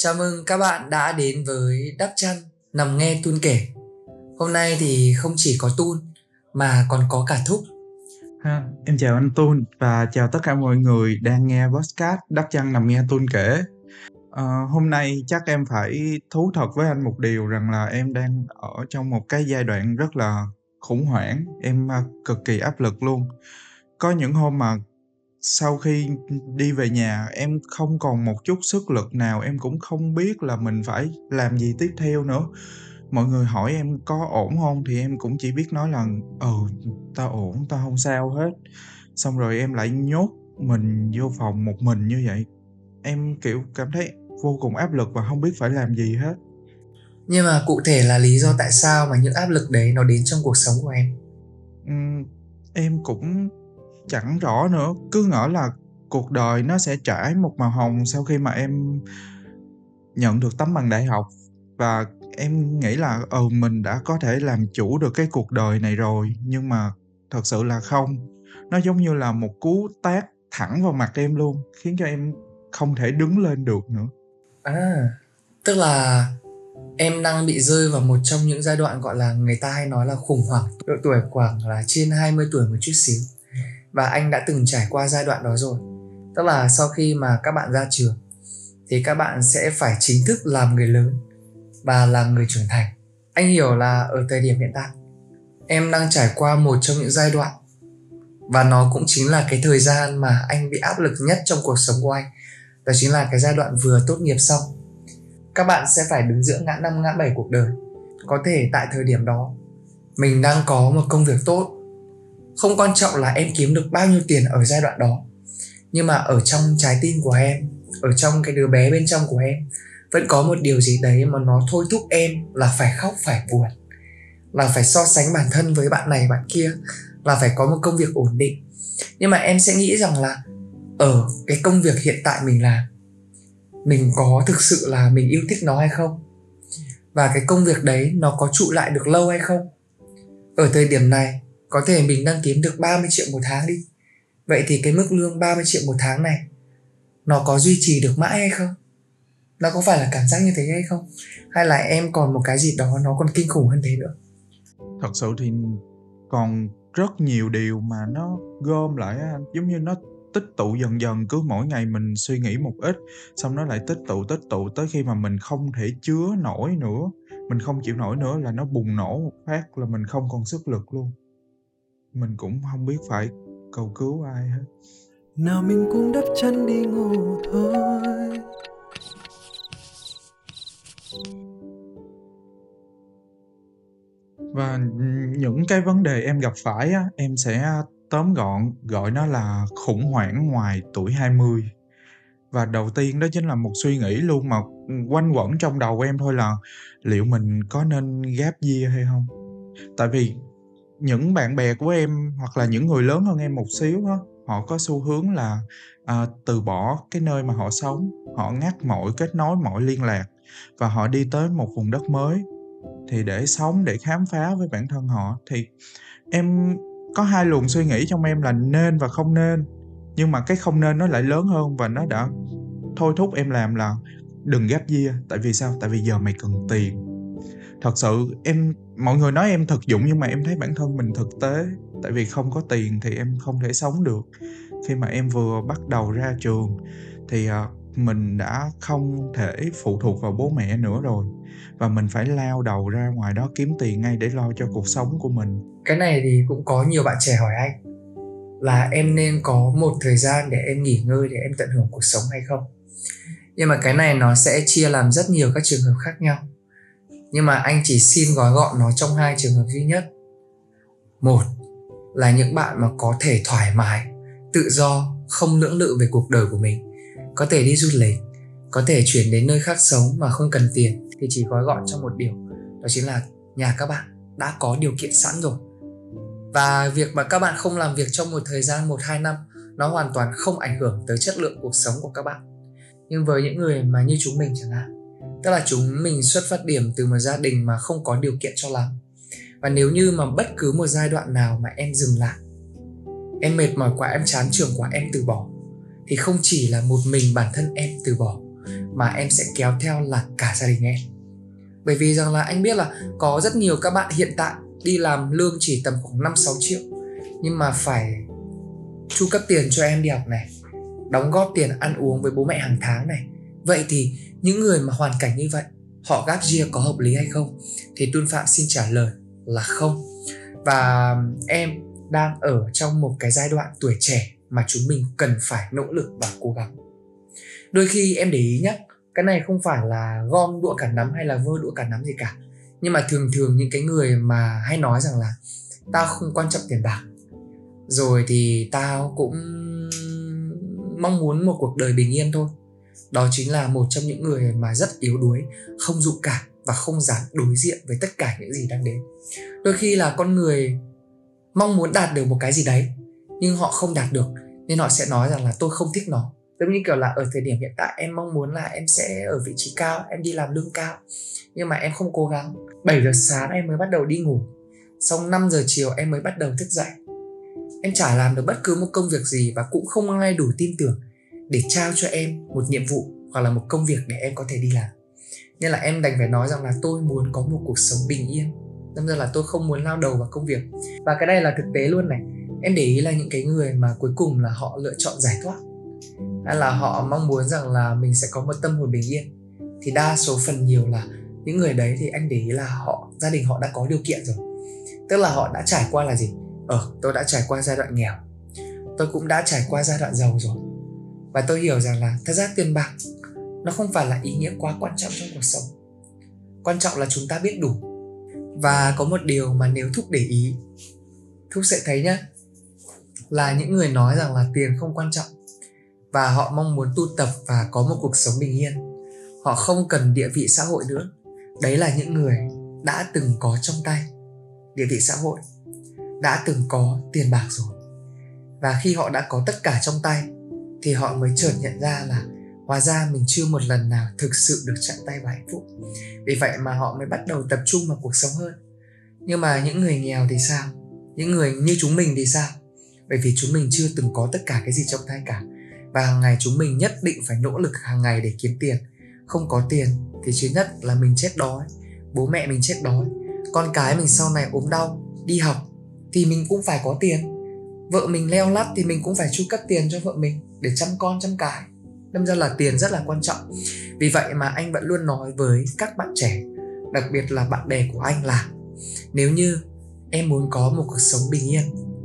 Chào mừng các bạn đã đến với Đắp Chăn Nằm Nghe Tun Kể. Hôm nay thì không chỉ có Tun mà còn có cả Thúc. Ha, em chào anh Tun và chào tất cả mọi người đang nghe podcast Đắp Chăn Nằm Nghe Tun Kể. À, hôm nay chắc em phải thú thật với anh một điều rằng là em đang ở trong một cái giai đoạn rất là khủng hoảng, em à, cực kỳ áp lực luôn. Có những hôm mà sau khi đi về nhà em không còn một chút sức lực nào, em cũng không biết là mình phải làm gì tiếp theo nữa. Mọi người hỏi em có ổn không thì em cũng chỉ biết nói là ừ tao ổn, tao không sao hết. Xong rồi em lại nhốt mình vô phòng một mình như vậy. Em kiểu cảm thấy vô cùng áp lực và không biết phải làm gì hết. Nhưng mà cụ thể là lý do tại sao mà những áp lực đấy nó đến trong cuộc sống của em Ừm, em cũng chẳng rõ nữa, cứ ngỡ là cuộc đời nó sẽ trải một màu hồng sau khi mà em nhận được tấm bằng đại học và em nghĩ là ừ mình đã có thể làm chủ được cái cuộc đời này rồi nhưng mà thật sự là không. Nó giống như là một cú tát thẳng vào mặt em luôn, khiến cho em không thể đứng lên được nữa. À tức là em đang bị rơi vào một trong những giai đoạn gọi là người ta hay nói là khủng hoảng độ tuổi khoảng là trên 20 tuổi một chút xíu và anh đã từng trải qua giai đoạn đó rồi. Tức là sau khi mà các bạn ra trường, thì các bạn sẽ phải chính thức làm người lớn và là người trưởng thành. Anh hiểu là ở thời điểm hiện tại, em đang trải qua một trong những giai đoạn và nó cũng chính là cái thời gian mà anh bị áp lực nhất trong cuộc sống của anh. Đó chính là cái giai đoạn vừa tốt nghiệp xong. Các bạn sẽ phải đứng giữa ngã năm, ngã bảy cuộc đời. Có thể tại thời điểm đó, mình đang có một công việc tốt không quan trọng là em kiếm được bao nhiêu tiền ở giai đoạn đó, nhưng mà ở trong trái tim của em, ở trong cái đứa bé bên trong của em, vẫn có một điều gì đấy mà nó thôi thúc em là phải khóc, phải buồn, là phải so sánh bản thân với bạn này, bạn kia, là phải có một công việc ổn định. Nhưng mà em sẽ nghĩ rằng là ở cái công việc hiện tại mình làm, mình có thực sự là mình yêu thích nó hay không? Và cái công việc đấy nó có trụ lại được lâu hay không? Ở thời điểm này có thể mình đang kiếm được 30 triệu một tháng đi. Vậy thì cái mức lương 30 triệu một tháng này nó có duy trì được mãi hay không? Nó có phải là cảm giác như thế hay không? Hay là em còn một cái gì đó nó còn kinh khủng hơn thế nữa? Thật sự thì còn rất nhiều điều mà nó gom lại anh, giống như nó tích tụ dần dần cứ mỗi ngày mình suy nghĩ một ít xong nó lại tích tụ tích tụ tới khi mà mình không thể chứa nổi nữa mình không chịu nổi nữa là nó bùng nổ một phát là mình không còn sức lực luôn mình cũng không biết phải cầu cứu ai hết. Nào mình cũng đắp chăn đi ngủ thôi. Và những cái vấn đề em gặp phải á, em sẽ tóm gọn gọi nó là khủng hoảng ngoài tuổi 20 và đầu tiên đó chính là một suy nghĩ luôn mà quanh quẩn trong đầu em thôi là liệu mình có nên gap year hay không? Tại vì những bạn bè của em hoặc là những người lớn hơn em một xíu đó, họ có xu hướng là à, từ bỏ cái nơi mà họ sống họ ngắt mọi kết nối mọi liên lạc và họ đi tới một vùng đất mới. Thì để sống để khám phá với bản thân họ thì em có hai luồng suy nghĩ trong em là nên và không nên. Nhưng mà cái không nên nó lại lớn hơn và nó đã thôi thúc em làm là đừng gap year. Tại vì sao? Tại vì giờ mày cần tiền thật sự, em, mọi người nói em thực dụng nhưng mà em thấy bản thân mình thực tế. Tại vì không có tiền thì em không thể sống được. Khi mà em vừa bắt đầu ra trường thì à, mình đã không thể phụ thuộc vào bố mẹ nữa rồi. Và mình phải lao đầu ra ngoài đó kiếm tiền ngay để lo cho cuộc sống của mình. Cái này thì cũng có nhiều bạn trẻ hỏi anh là em nên có một thời gian để em nghỉ ngơi để em tận hưởng cuộc sống hay không? Nhưng mà cái này nó sẽ chia làm rất nhiều các trường hợp khác nhau nhưng mà anh chỉ xin gói gọn nó trong hai trường hợp duy nhất. Một là những bạn mà có thể thoải mái, tự do, không lưỡng lự về cuộc đời của mình. Có thể đi du lịch, có thể chuyển đến nơi khác sống mà không cần tiền, thì chỉ gói gọn trong một điều đó chính là nhà các bạn đã có điều kiện sẵn rồi. Và việc mà các bạn không làm việc trong một thời gian 1-2 năm, nó hoàn toàn không ảnh hưởng tới chất lượng cuộc sống của các bạn. Nhưng với những người mà như chúng mình chẳng hạn tức là chúng mình xuất phát điểm từ một gia đình mà không có điều kiện cho lắm. Và nếu như mà bất cứ một giai đoạn nào mà em dừng lại, em mệt mỏi quá, em chán trường quá, em từ bỏ, thì không chỉ là một mình bản thân em từ bỏ, mà em sẽ kéo theo là cả gia đình em. Bởi vì rằng là anh biết là có rất nhiều các bạn hiện tại đi làm lương chỉ tầm khoảng 5-6 triệu, nhưng mà phải chu cấp tiền cho em đi học này, đóng góp tiền ăn uống với bố mẹ hàng tháng này. Vậy thì những người mà hoàn cảnh như vậy, họ gap year có hợp lý hay không? Thì tuân phạm xin trả lời là không. Và em đang ở trong một cái giai đoạn tuổi trẻ mà chúng mình cần phải nỗ lực và cố gắng. Đôi khi em để ý nhé cái này không phải là gom đũa cả nắm hay là vơ đũa cả nắm gì cả. Nhưng mà thường thường những cái người mà hay nói rằng là, tao không quan trọng tiền bạc. Rồi thì tao cũng mong muốn một cuộc đời bình yên thôi đó chính là một trong những người mà rất yếu đuối, không dũng cảm và không dám đối diện với tất cả những gì đang đến. Đôi khi là con người mong muốn đạt được một cái gì đấy, nhưng họ không đạt được, nên họ sẽ nói rằng là tôi không thích nó. Giống như kiểu là ở thời điểm hiện tại, em mong muốn là em sẽ ở vị trí cao, em đi làm lương cao, nhưng mà em không cố gắng. 7 giờ sáng em mới bắt đầu đi ngủ, xong 5 giờ chiều em mới bắt đầu thức dậy. Em chả làm được bất cứ một công việc gì và cũng không ai đủ tin tưởng để trao cho em một nhiệm vụ hoặc là một công việc để em có thể đi làm. Nên là em đành phải nói rằng là tôi muốn có một cuộc sống bình yên. Đâm ra là tôi không muốn lao đầu vào công việc. Và cái này là thực tế luôn này. Em để ý là những cái người mà cuối cùng là họ lựa chọn giải thoát. Hay là họ mong muốn rằng là mình sẽ có một tâm hồn bình yên. Thì đa số phần nhiều là những người đấy thì anh để ý là họ, gia đình họ đã có điều kiện rồi. Tức là họ đã trải qua là gì? Ờ tôi đã trải qua giai đoạn nghèo. Tôi cũng đã trải qua giai đoạn giàu rồi và tôi hiểu rằng là thật ra tiền bạc nó không phải là ý nghĩa quá quan trọng trong cuộc sống. Quan trọng là chúng ta biết đủ. Và có một điều mà nếu thúc để ý, thúc sẽ thấy nhá, là những người nói rằng là tiền không quan trọng và họ mong muốn tu tập và có một cuộc sống bình yên. Họ không cần địa vị xã hội nữa. Đấy là những người đã từng có trong tay địa vị xã hội, đã từng có tiền bạc rồi. Và khi họ đã có tất cả trong tay thì họ mới chợt nhận ra là hóa ra mình chưa một lần nào thực sự được chạm tay vào hạnh phúc. Vì vậy mà họ mới bắt đầu tập trung vào cuộc sống hơn. Nhưng mà những người nghèo thì sao? Những người như chúng mình thì sao? Bởi vì chúng mình chưa từng có tất cả cái gì trong tay cả. Và hàng ngày chúng mình nhất định phải nỗ lực hàng ngày để kiếm tiền. Không có tiền thì thứ nhất là mình chết đói. Bố mẹ mình chết đói. Con cái mình sau này ốm đau, đi học thì mình cũng phải có tiền vợ mình leo lắt thì mình cũng phải chu cấp tiền cho vợ mình để chăm con, chăm cái. Đâm ra là tiền rất là quan trọng. Vì vậy mà anh vẫn luôn nói với các bạn trẻ, đặc biệt là bạn bè của anh là nếu như em muốn có một cuộc sống bình yên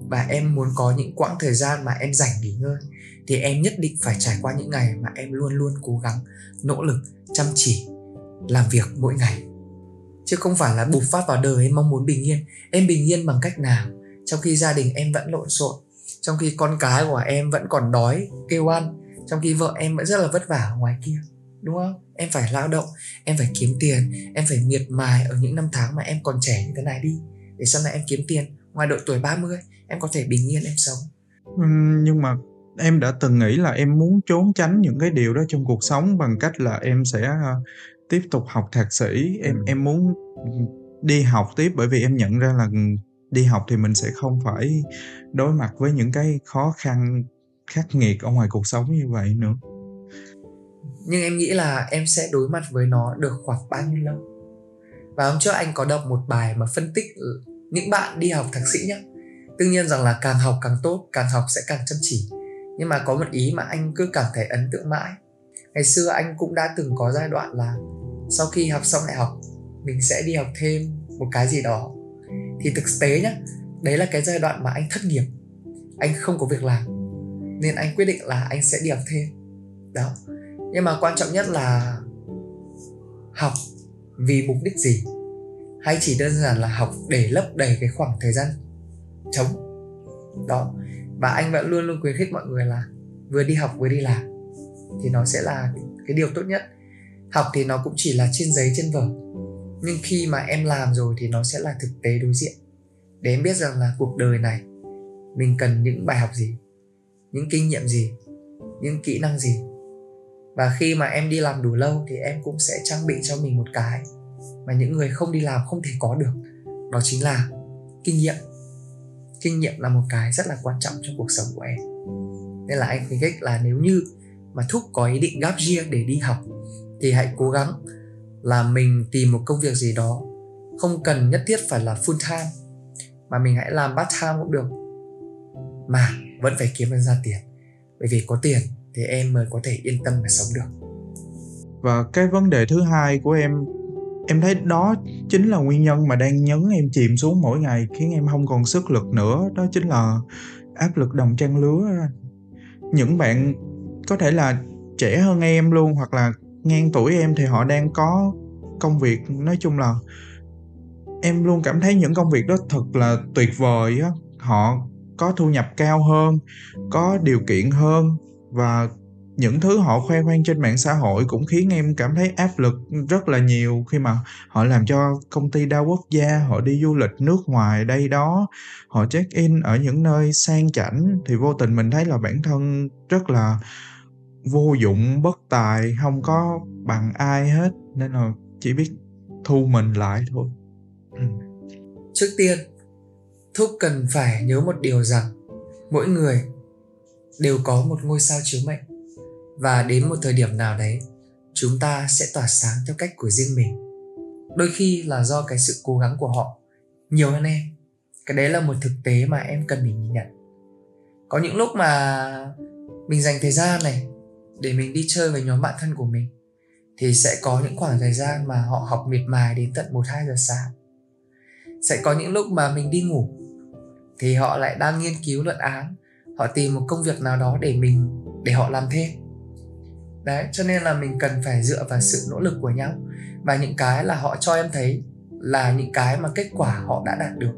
và em muốn có những quãng thời gian mà em dành nghỉ ngơi, thì em nhất định phải trải qua những ngày mà em luôn luôn cố gắng, nỗ lực, chăm chỉ, làm việc mỗi ngày. Chứ không phải là bùng phát vào đời em mong muốn bình yên. Em bình yên bằng cách nào? Trong khi gia đình em vẫn lộn xộn trong khi con cái của em vẫn còn đói kêu ăn trong khi vợ em vẫn rất là vất vả ở ngoài kia đúng không? Em phải lao động em phải kiếm tiền em phải miệt mài ở những năm tháng mà em còn trẻ như thế này đi để sau này em kiếm tiền. Ngoài độ tuổi 30 em có thể bình yên em sống. Nhưng mà em đã từng nghĩ là em muốn trốn tránh những cái điều đó trong cuộc sống bằng cách là em sẽ uh, tiếp tục học thạc sĩ. Em em muốn đi học tiếp bởi vì em nhận ra là đi học thì mình sẽ không phải đối mặt với những cái khó khăn, khắc nghiệt ở ngoài cuộc sống như vậy nữa. Nhưng em nghĩ là em sẽ đối mặt với nó được khoảng bao nhiêu lâu? Và hôm trước anh có đọc một bài mà phân tích ừ, những bạn đi học thạc sĩ nhé đương nhiên rằng là càng học càng tốt, càng học sẽ càng chăm chỉ. Nhưng mà có một ý mà anh cứ cảm thấy ấn tượng mãi. Ngày xưa anh cũng đã từng có giai đoạn là sau khi học xong đại học, mình sẽ đi học thêm một cái gì đó thì thực tế nhá, đấy là cái giai đoạn mà anh thất nghiệp. Anh không có việc làm, nên anh quyết định là anh sẽ đi học thêm. Đó. Nhưng mà quan trọng nhất là học vì mục đích gì? Hay chỉ đơn giản là học để lấp đầy cái khoảng thời gian trống? Đó. Và anh vẫn luôn luôn khuyến khích mọi người là vừa đi học vừa đi làm thì nó sẽ là cái điều tốt nhất. Học thì nó cũng chỉ là trên giấy, trên vở nhưng khi mà em làm rồi thì nó sẽ là thực tế đối diện. Để em biết rằng là cuộc đời này, mình cần những bài học gì, những kinh nghiệm gì, những kỹ năng gì. Và khi mà em đi làm đủ lâu thì em cũng sẽ trang bị cho mình một cái mà những người không đi làm không thể có được. Đó chính là kinh nghiệm. Kinh nghiệm là một cái rất là quan trọng trong cuộc sống của em. Nên là anh khuyến khích là nếu như mà thúc có ý định gap year để đi học thì hãy cố gắng là mình tìm một công việc gì đó. Không cần nhất thiết phải là full time, mà mình hãy làm part time cũng được. Mà vẫn phải kiếm được ra tiền, bởi vì có tiền thì em mới có thể yên tâm mà sống được. Và cái vấn đề thứ hai của em em thấy đó chính là nguyên nhân mà đang nhấn em chìm xuống mỗi ngày, khiến em không còn sức lực nữa. Đó chính là áp lực đồng trang lứa. Những bạn có thể là trẻ hơn em luôn, hoặc là ngang tuổi em thì họ đang có công việc, nói chung là em luôn cảm thấy những công việc đó thật là tuyệt vời á. Họ có thu nhập cao hơn, có điều kiện hơn và những thứ họ khoe khoang trên mạng xã hội cũng khiến em cảm thấy áp lực rất là nhiều khi mà họ làm cho công ty đa quốc gia, họ đi du lịch nước ngoài đây đó, họ check in ở những nơi sang chảnh thì vô tình mình thấy là bản thân rất là vô dụng, bất tài, không có bằng ai hết. Nên là chỉ biết thu mình lại thôi. Ừ. trước tiên, thúc cần phải nhớ một điều rằng mỗi người đều có một ngôi sao chiếu mệnh. Và đến một thời điểm nào đấy, chúng ta sẽ tỏa sáng theo cách của riêng mình. Đôi khi là do cái sự cố gắng của họ. Nhiều hơn em, cái đấy là một thực tế mà em cần mình nhìn nhận. Có những lúc mà mình dành thời gian này để mình đi chơi với nhóm bạn thân của mình, thì sẽ có những khoảng thời gian mà họ học miệt mài đến tận 1-2 giờ sáng. Sẽ có những lúc mà mình đi ngủ, thì họ lại đang nghiên cứu luận án, họ tìm một công việc nào đó để mình, để họ làm thêm. Đấy, cho nên là mình cần phải dựa vào sự nỗ lực của nhau. Và những cái là họ cho em thấy là những cái mà kết quả họ đã đạt được.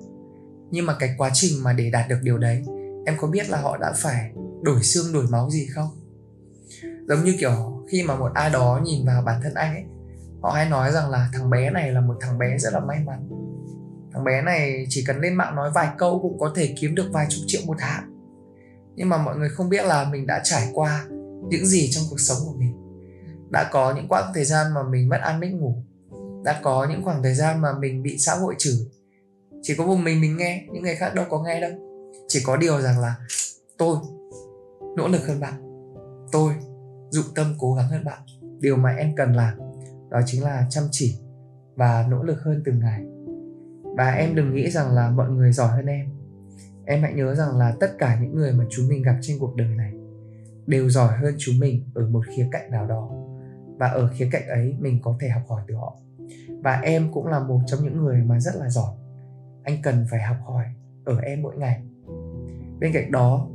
Nhưng mà cái quá trình mà để đạt được điều đấy, em có biết là họ đã phải đổi xương, đổi máu gì không? Giống như kiểu khi mà một ai đó nhìn vào bản thân anh ấy, họ hay nói rằng là thằng bé này là một thằng bé rất là may mắn. Thằng bé này chỉ cần lên mạng nói vài câu cũng có thể kiếm được vài chục triệu một tháng nhưng mà mọi người không biết là mình đã trải qua những gì trong cuộc sống của mình. Đã có những quãng thời gian mà mình mất ăn mất ngủ. Đã có những khoảng thời gian mà mình bị xã hội chửi chỉ có một mình mình nghe, những người khác đâu có nghe đâu. Chỉ có điều rằng là tôi nỗ lực hơn bạn. Tôi dụng tâm cố gắng hơn bạn. Điều mà em cần làm, đó chính là chăm chỉ và nỗ lực hơn từng ngày. Và em đừng nghĩ rằng là mọi người giỏi hơn em. Em hãy nhớ rằng là tất cả những người mà chúng mình gặp trên cuộc đời này đều giỏi hơn chúng mình ở một khía cạnh nào đó. Và ở khía cạnh ấy, mình có thể học hỏi từ họ. Và em cũng là một trong những người mà rất là giỏi. Anh cần phải học hỏi ở em mỗi ngày. Bên cạnh đó,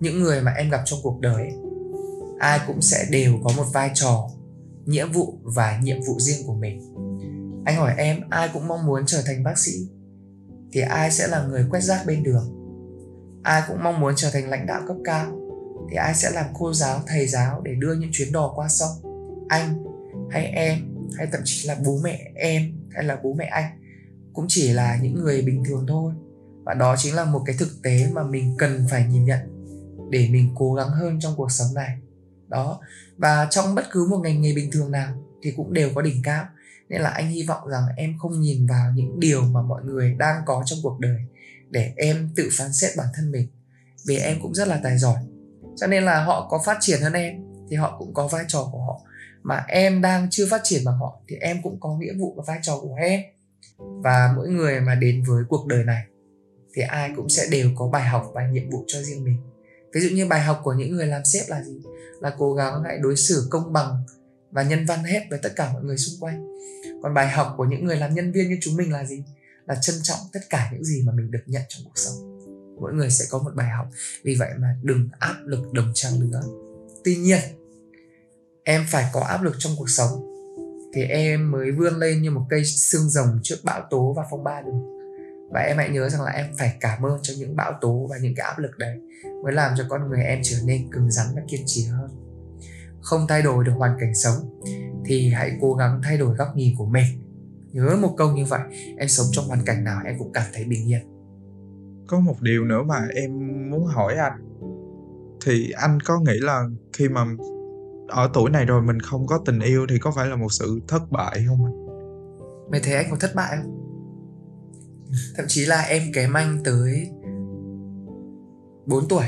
những người mà em gặp trong cuộc đời ai cũng sẽ đều có một vai trò nghĩa vụ và nhiệm vụ riêng của mình. Anh hỏi em, ai cũng mong muốn trở thành bác sĩ? Thì ai sẽ là người quét rác bên đường? Ai cũng mong muốn trở thành lãnh đạo cấp cao? Thì ai sẽ làm cô giáo, thầy giáo để đưa những chuyến đò qua sông? Anh hay em, hay thậm chí là bố mẹ em, hay là bố mẹ anh, cũng chỉ là những người bình thường thôi. Và đó chính là một cái thực tế mà mình cần phải nhìn nhận để mình cố gắng hơn trong cuộc sống này đó. Và trong bất cứ một ngành nghề bình thường nào thì cũng đều có đỉnh cao. Nên là anh hy vọng rằng em không nhìn vào những điều mà mọi người đang có trong cuộc đời để em tự phán xét bản thân mình. Vì em cũng rất là tài giỏi. Cho nên là họ có phát triển hơn em thì họ cũng có vai trò của họ. Mà em đang chưa phát triển bằng họ thì em cũng có nghĩa vụ và vai trò của em. Và mỗi người mà đến với cuộc đời này thì ai cũng sẽ đều có bài học và nhiệm vụ cho riêng mình ví dụ như bài học của những người làm sếp là gì? Là cố gắng hãy đối xử công bằng và nhân văn hết với tất cả mọi người xung quanh. Còn bài học của những người làm nhân viên như chúng mình là gì? Là trân trọng tất cả những gì mà mình được nhận trong cuộc sống. Mỗi người sẽ có một bài học. Vì vậy mà đừng áp lực đồng trang lứa. Tuy nhiên, em phải có áp lực trong cuộc sống. Thì em mới vươn lên như một cây xương rồng trước bão tố và phong ba được và em hãy nhớ rằng là em phải cảm ơn cho những bão tố và những cái áp lực đấy mới làm cho con người em trở nên cứng rắn và kiên trì hơn. Không thay đổi được hoàn cảnh sống thì hãy cố gắng thay đổi góc nhìn của mình. Nhớ một câu như vậy em sống trong hoàn cảnh nào em cũng cảm thấy bình yên. Có một điều nữa mà em muốn hỏi anh. Thì anh có nghĩ là khi mà ở tuổi này rồi mình không có tình yêu thì có phải là một sự thất bại không anh? Mày thấy anh có thất bại không thậm chí là em kém anh tới 4 tuổi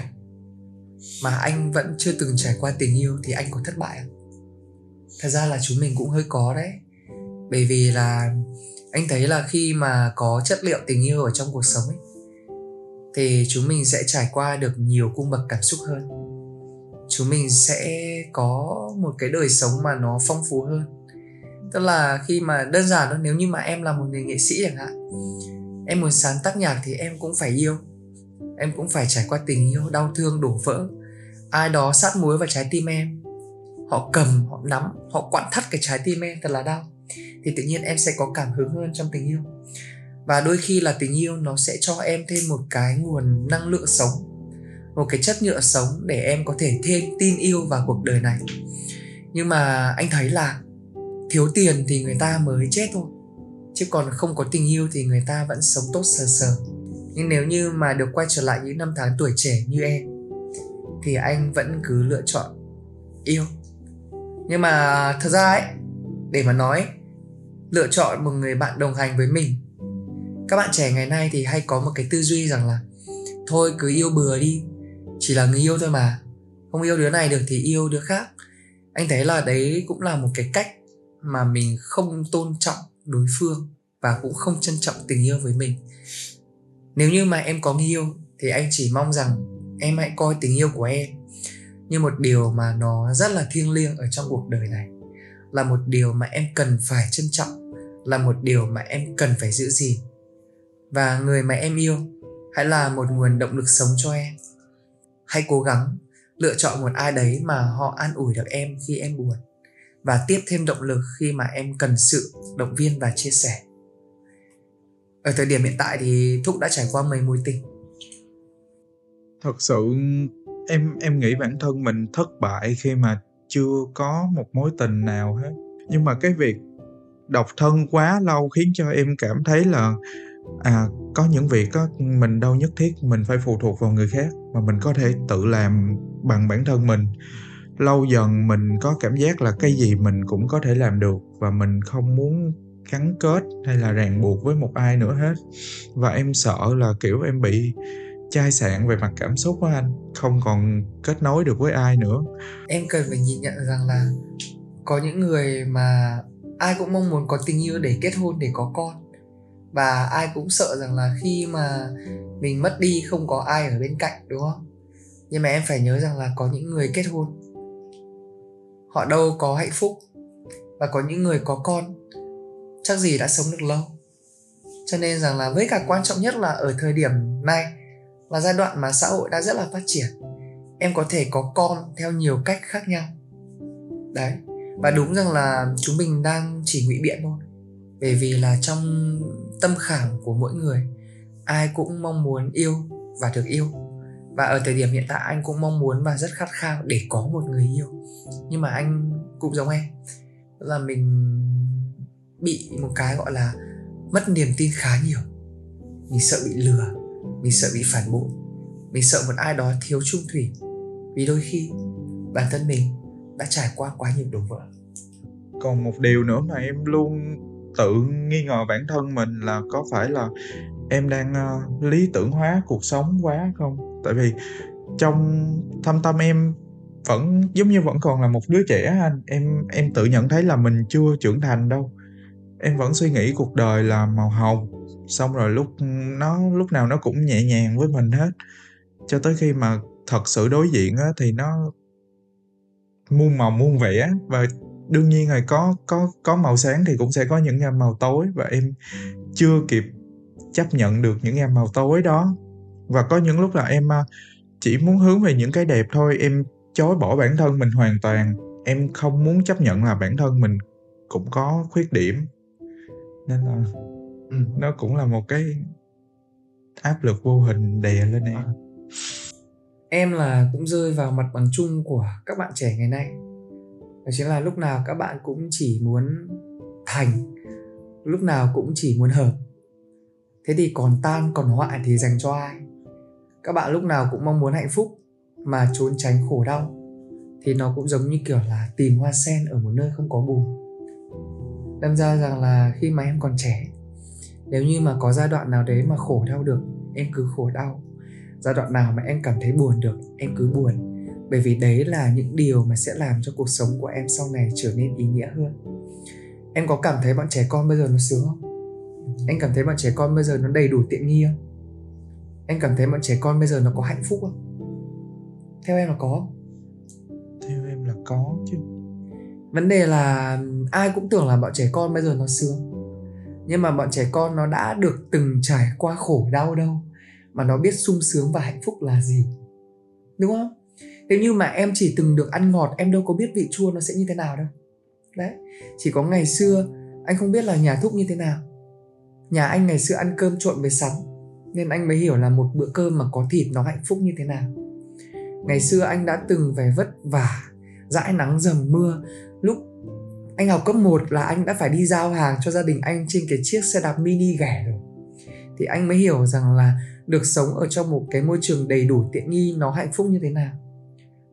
mà anh vẫn chưa từng trải qua tình yêu thì anh có thất bại không? Thật ra là chúng mình cũng hơi có đấy. Bởi vì là anh thấy là khi mà có chất liệu tình yêu ở trong cuộc sống ấy, thì chúng mình sẽ trải qua được nhiều cung bậc cảm xúc hơn. Chúng mình sẽ có một cái đời sống mà nó phong phú hơn. Tức là khi mà đơn giản thôi, nếu như mà em là một người nghệ sĩ chẳng hạn em muốn sáng tác nhạc thì em cũng phải yêu. Em cũng phải trải qua tình yêu, đau thương, đổ vỡ. Ai đó sát muối vào trái tim em. Họ cầm, họ nắm, họ quặn thắt cái trái tim em, thật là đau. Thì tự nhiên em sẽ có cảm hứng hơn trong tình yêu. Và đôi khi là tình yêu nó sẽ cho em thêm một cái nguồn năng lượng sống. Một cái chất nhựa sống để em có thể thêm tin yêu vào cuộc đời này. Nhưng mà anh thấy là thiếu tiền thì người ta mới chết thôi chứ còn không có tình yêu thì người ta vẫn sống tốt sờ sờ. Nhưng nếu như mà được quay trở lại những năm tháng tuổi trẻ như em, thì anh vẫn cứ lựa chọn yêu. Nhưng mà thật ra ấy, để mà nói, lựa chọn một người bạn đồng hành với mình, các bạn trẻ ngày nay thì hay có một cái tư duy rằng là, thôi cứ yêu bừa đi, chỉ là người yêu thôi mà, không yêu đứa này được thì yêu đứa khác. Anh thấy là đấy cũng là một cái cách mà mình không tôn trọng đối phương và cũng không trân trọng tình yêu với mình. Nếu như mà em có người yêu, thì anh chỉ mong rằng em hãy coi tình yêu của em như một điều mà nó rất là thiêng liêng ở trong cuộc đời này, là một điều mà em cần phải trân trọng, là một điều mà em cần phải giữ gìn. Và người mà em yêu, hãy là một nguồn động lực sống cho em. Hãy cố gắng lựa chọn một ai đấy mà họ an ủi được em khi em buồn và tiếp thêm động lực khi mà em cần sự động viên và chia sẻ. Ở thời điểm hiện tại thì thúc đã trải qua mấy mối tình. Thật sự, em em nghĩ bản thân mình thất bại khi mà chưa có một mối tình nào hết. Nhưng mà cái việc độc thân quá lâu khiến cho em cảm thấy là à có những việc á, mình đâu nhất thiết, mình phải phụ thuộc vào người khác mà mình có thể tự làm bằng bản thân mình lâu dần mình có cảm giác là cái gì mình cũng có thể làm được và mình không muốn gắn kết hay là ràng buộc với một ai nữa hết. Và em sợ là, kiểu, em bị chai sạn về mặt cảm xúc của anh, không còn kết nối được với ai nữa. Em cần phải nhìn nhận rằng là có những người mà ai cũng mong muốn có tình yêu để kết hôn, để có con. Và ai cũng sợ rằng là khi mà mình mất đi không có ai ở bên cạnh, đúng không? Nhưng mà em phải nhớ rằng là có những người kết hôn họ đâu có hạnh phúc và có những người có con, chắc gì đã sống được lâu. Cho nên rằng là với cả quan trọng nhất là ở thời điểm này là giai đoạn mà xã hội đã rất là phát triển. Em có thể có con theo nhiều cách khác nhau. Đấy, và đúng rằng là chúng mình đang chỉ ngụy biện thôi. Bởi vì là trong tâm khảm của mỗi người, ai cũng mong muốn yêu và được yêu và ở thời điểm hiện tại anh cũng mong muốn và rất khát khao để có một người yêu. Nhưng mà anh cũng giống em là mình bị một cái gọi là mất niềm tin khá nhiều. Mình sợ bị lừa mình sợ bị phản bội mình sợ một ai đó thiếu trung thủy. Vì đôi khi bản thân mình đã trải qua quá nhiều đổ vỡ. Còn một điều nữa mà em luôn tự nghi ngờ bản thân mình là có phải là em đang uh, lý tưởng hóa cuộc sống quá không? Tại vì trong thâm tâm em vẫn giống như vẫn còn là một đứa trẻ anh. Em em tự nhận thấy là mình chưa trưởng thành đâu. Em vẫn suy nghĩ cuộc đời là màu hồng. Xong rồi lúc nó lúc nào nó cũng nhẹ nhàng với mình hết. Cho tới khi mà thật sự đối diện á, thì nó muôn màu muôn vẻ. Và đương nhiên là có có có màu sáng thì cũng sẽ có những gam màu tối. Và em chưa kịp chấp nhận được những gam màu tối đó và có những lúc là em à, chỉ muốn hướng về những cái đẹp thôi em chối bỏ bản thân mình hoàn toàn. Em không muốn chấp nhận là bản thân mình cũng có khuyết điểm. Nên là ừ. nó cũng là một cái áp lực vô hình đè lên em. Em là cũng rơi vào mặt bằng chung của các bạn trẻ ngày nay. Đó chính là lúc nào các bạn cũng chỉ muốn thành lúc nào cũng chỉ muốn hợp. Thế thì còn tan còn hoại thì dành cho ai các bạn lúc nào cũng mong muốn hạnh phúc mà trốn tránh khổ đau. Thì nó cũng giống như kiểu là tìm hoa sen ở một nơi không có bùn. Đâm ra rằng là khi mà em còn trẻ, nếu như mà có giai đoạn nào đấy mà khổ đau được, em cứ khổ đau. Giai đoạn nào mà em cảm thấy buồn được, em cứ buồn. Bởi vì đấy là những điều mà sẽ làm cho cuộc sống của em sau này trở nên ý nghĩa hơn. Em có cảm thấy bọn trẻ con bây giờ nó sướng không? Anh cảm thấy bọn trẻ con bây giờ nó đầy đủ tiện nghi không? Anh cảm thấy bọn trẻ con bây giờ nó có hạnh phúc không? Theo em là có. Theo em là có chứ. Vấn đề là ai cũng tưởng là bọn trẻ con bây giờ nó sướng. Nhưng mà bọn trẻ con nó đã được từng trải qua khổ đau đâu mà nó biết sung sướng và hạnh phúc là gì. Đúng không? Nếu như mà em chỉ từng được ăn ngọt em đâu có biết vị chua nó sẽ như thế nào đâu. Đấy chỉ có ngày xưa anh không biết là nhà thúc như thế nào. Nhà anh ngày xưa ăn cơm trộn với sắn nên anh mới hiểu là một bữa cơm mà có thịt nó hạnh phúc như thế nào. Ngày xưa anh đã từng phải vất vả, dãi nắng dầm mưa. Lúc anh học cấp 1 là anh đã phải đi giao hàng cho gia đình anh trên cái chiếc xe đạp mini ghẻ rồi. Thì anh mới hiểu rằng là được sống ở trong một cái môi trường đầy đủ tiện nghi nó hạnh phúc như thế nào.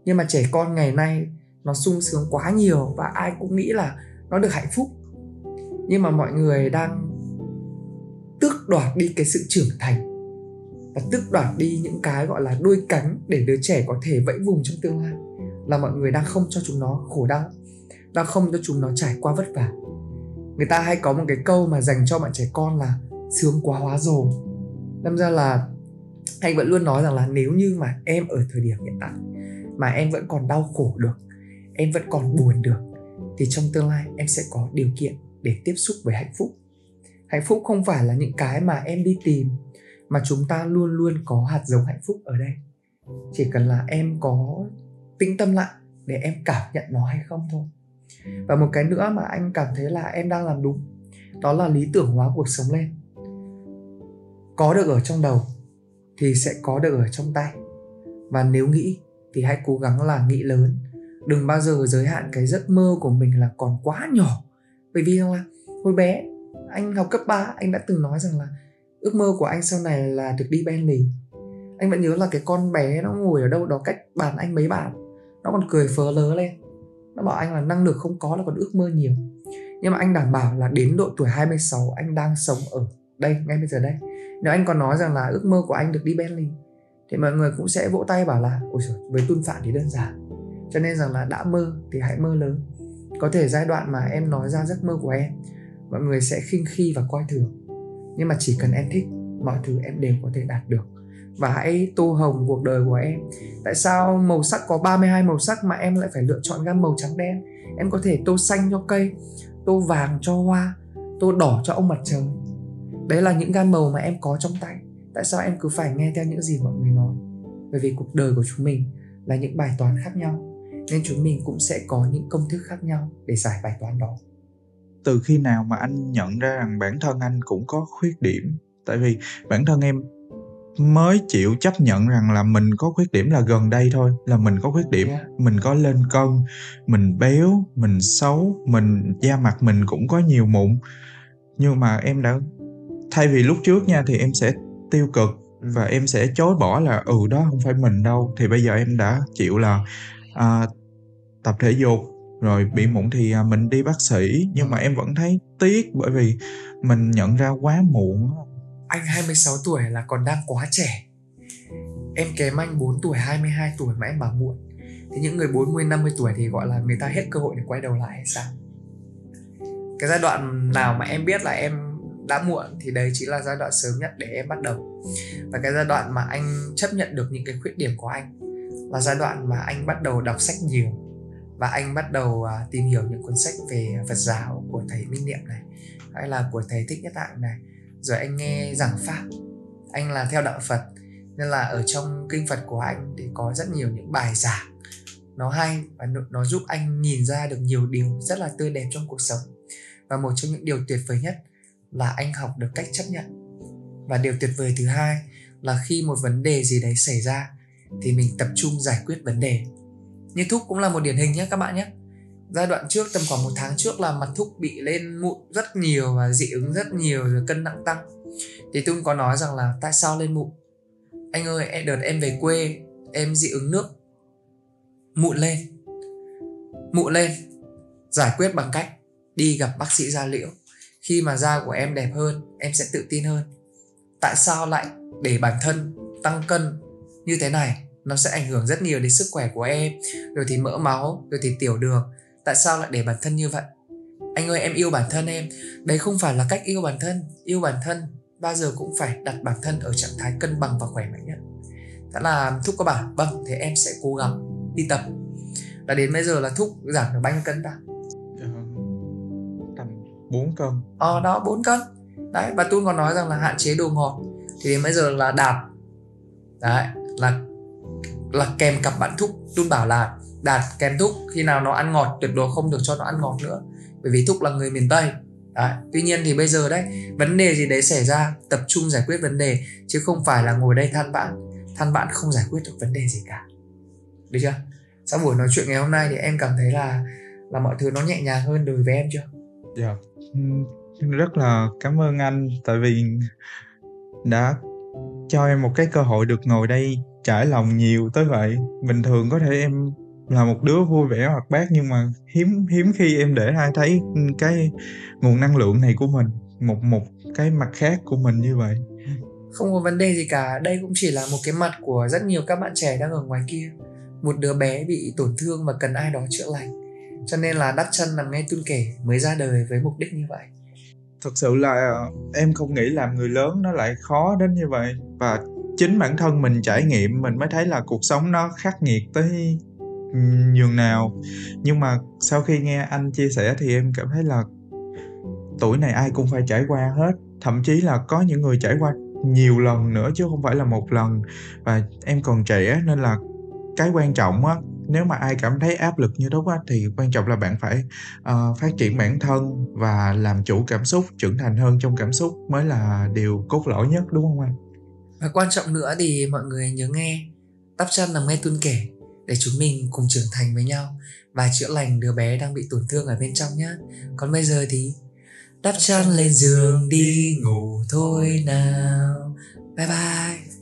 Nhưng mà trẻ con ngày nay, nó sung sướng quá nhiều và ai cũng nghĩ là nó được hạnh phúc. Nhưng mà mọi người đang tước đoạt đi cái sự trưởng thành và tước đoạt đi những cái gọi là đôi cánh để đứa trẻ có thể vẫy vùng trong tương lai. Là mọi người đang không cho chúng nó khổ đau, đang không cho chúng nó trải qua vất vả. Người ta hay có một cái câu mà dành cho bạn trẻ con là sướng quá hóa rồ đâm ra là anh vẫn luôn nói rằng là nếu như mà em ở thời điểm hiện tại mà em vẫn còn đau khổ được, em vẫn còn buồn được, thì trong tương lai em sẽ có điều kiện để tiếp xúc với hạnh phúc. Hạnh phúc không phải là những cái mà em đi tìm mà chúng ta luôn luôn có hạt giống hạnh phúc ở đây. Chỉ cần là em có tĩnh tâm lại để em cảm nhận nó hay không thôi. Và một cái nữa mà anh cảm thấy là em đang làm đúng, đó là lý tưởng hóa cuộc sống lên. Có được ở trong đầu thì sẽ có được ở trong tay. Và nếu nghĩ thì hãy cố gắng là nghĩ lớn. Đừng bao giờ giới hạn cái giấc mơ của mình là còn quá nhỏ. Bởi vì là hồi bé, anh học cấp 3 anh đã từng nói rằng là ước mơ của anh sau này là được đi Bentley anh vẫn nhớ là cái con bé nó ngồi ở đâu đó cách bàn anh mấy bạn, nó còn cười phớ lớ lên. Nó bảo anh là năng lực không có là còn ước mơ nhiều. Nhưng mà anh đảm bảo là đến độ tuổi 26 anh đang sống ở đây ngay bây giờ đây. Nếu anh còn nói rằng là ước mơ của anh được đi Bentley thì mọi người cũng sẽ vỗ tay bảo là ôi trời với tuân phản thì đơn giản. Cho nên rằng là đã mơ thì hãy mơ lớn. Có thể giai đoạn mà em nói ra giấc mơ của em mọi người sẽ khinh khi và coi thường nhưng mà chỉ cần em thích, mọi thứ em đều có thể đạt được. Và hãy tô hồng cuộc đời của em. Tại sao màu sắc có 32 màu sắc mà em lại phải lựa chọn gam màu trắng đen? Em có thể tô xanh cho cây, tô vàng cho hoa, tô đỏ cho ông mặt trời. Đấy là những gam màu mà em có trong tay. Tại sao em cứ phải nghe theo những gì mọi người nói? Bởi vì cuộc đời của chúng mình là những bài toán khác nhau, nên chúng mình cũng sẽ có những công thức khác nhau để giải bài toán đó từ khi nào mà anh nhận ra rằng bản thân anh cũng có khuyết điểm? Tại vì bản thân em mới chịu chấp nhận rằng là mình có khuyết điểm là gần đây thôi là mình có khuyết điểm. Yeah. mình có lên cân mình béo mình xấu mình da mặt mình cũng có nhiều mụn. Nhưng mà em đã thay vì lúc trước nha thì em sẽ tiêu cực và em sẽ chối bỏ là ừ đó không phải mình đâu. Thì bây giờ em đã chịu là à, tập thể dục rồi bị mụn thì à, mình đi bác sĩ nhưng mà em vẫn thấy tiếc bởi vì mình nhận ra quá muộn anh 26 tuổi là còn đang quá trẻ. Em kém anh 4 tuổi 22 tuổi mà em bảo muộn. Thì những người 40 50 tuổi thì gọi là người ta hết cơ hội để quay đầu lại hay sao? Cái giai đoạn nào mà em biết là em đã muộn thì đấy chính là giai đoạn sớm nhất để em bắt đầu. Và cái giai đoạn mà anh chấp nhận được những cái khuyết điểm của anh là giai đoạn mà anh bắt đầu đọc sách nhiều và anh bắt đầu à, tìm hiểu những cuốn sách về Phật giáo của thầy Minh Niệm này, hay là của thầy Thích Nhất Hạnh này. Rồi anh nghe giảng pháp. Anh là theo đạo Phật, nên là ở trong kinh Phật của anh thì có rất nhiều những bài giảng. Nó hay và nó giúp anh nhìn ra được nhiều điều rất là tươi đẹp trong cuộc sống. Và một trong những điều tuyệt vời nhất là anh học được cách chấp nhận. Và điều tuyệt vời thứ hai là khi một vấn đề gì đấy xảy ra thì mình tập trung giải quyết vấn đề như thúc cũng là một điển hình nhé các bạn nhé. Giai đoạn trước tầm khoảng một tháng trước là mặt thúc bị lên mụn rất nhiều và dị ứng rất nhiều rồi cân nặng tăng. Thì tôi có nói rằng là tại sao lên mụn? Anh ơi đợt em về quê, em dị ứng nước, mụn lên mụn lên, giải quyết bằng cách đi gặp bác sĩ da liễu. Khi mà da của em đẹp hơn, em sẽ tự tin hơn. Tại sao lại để bản thân tăng cân như thế này? Nó sẽ ảnh hưởng rất nhiều đến sức khỏe của em rồi thì mỡ máu rồi thì tiểu đường. Tại sao lại để bản thân như vậy? Anh ơi em yêu bản thân em. Đấy không phải là cách yêu bản thân. Yêu bản thân bao giờ cũng phải đặt bản thân ở trạng thái cân bằng và khỏe mạnh nhất. Thế là thúc có bảo vâng thế em sẽ cố gắng đi tập. Là đến bây giờ là thúc giảm được bao nhiêu cân ta? Ờ, tầm 4 cân. Ờ đó 4 cân. Đấy và tôi còn nói rằng là hạn chế đồ ngọt. Thì đến bây giờ là đạt đấy là là kèm cặp bạn thúc luôn bảo là, đạt, kèm thúc, khi nào nó ăn ngọt, tuyệt đối không được cho nó ăn ngọt nữa, bởi vì thúc là người miền tây đấy. tuy nhiên thì bây giờ đấy, vấn đề gì đấy xảy ra, tập trung giải quyết vấn đề, chứ không phải là ngồi đây than vãn than vãn không giải quyết được vấn đề gì cả được chưa sau buổi nói chuyện ngày hôm nay thì em cảm thấy là là mọi thứ nó nhẹ nhàng hơn đối với em chưa Dạ. yeah. Rất là cảm ơn anh, tại vì đã cho em một cái cơ hội được ngồi đây trải lòng nhiều tới vậy. Bình thường có thể em là một đứa vui vẻ hoạt bát nhưng mà hiếm hiếm khi em để ai thấy cái nguồn năng lượng này của mình, một một cái mặt khác của mình như vậy. không có vấn đề gì cả. Đây cũng chỉ là một cái mặt của rất nhiều các bạn trẻ đang ở ngoài kia. Một đứa bé bị tổn thương và cần ai đó chữa lành. Cho nên là đắp chân nằm nghe tuôn kể mới ra đời với mục đích như vậy. Thực sự là em không nghĩ làm người lớn nó lại khó đến như vậy. Và chính bản thân mình trải nghiệm mình mới thấy là cuộc sống nó khắc nghiệt tới nhường nào. Nhưng mà sau khi nghe anh chia sẻ thì em cảm thấy là tuổi này ai cũng phải trải qua hết, thậm chí là có những người trải qua nhiều lần nữa chứ không phải là một lần. Và em còn trẻ nên là cái quan trọng á nếu mà ai cảm thấy áp lực như đó quá thì quan trọng là bạn phải uh, phát triển bản thân và làm chủ cảm xúc trưởng thành hơn trong cảm xúc mới là điều cốt lõi nhất đúng không anh? Và quan trọng nữa thì mọi người nhớ nghe, tắp chân là nghe tuôn kể để chúng mình cùng trưởng thành với nhau. Và chữa lành đứa bé đang bị tổn thương ở bên trong nhé còn bây giờ thì đắp chân lên giường đi ngủ thôi nào. Bye bye.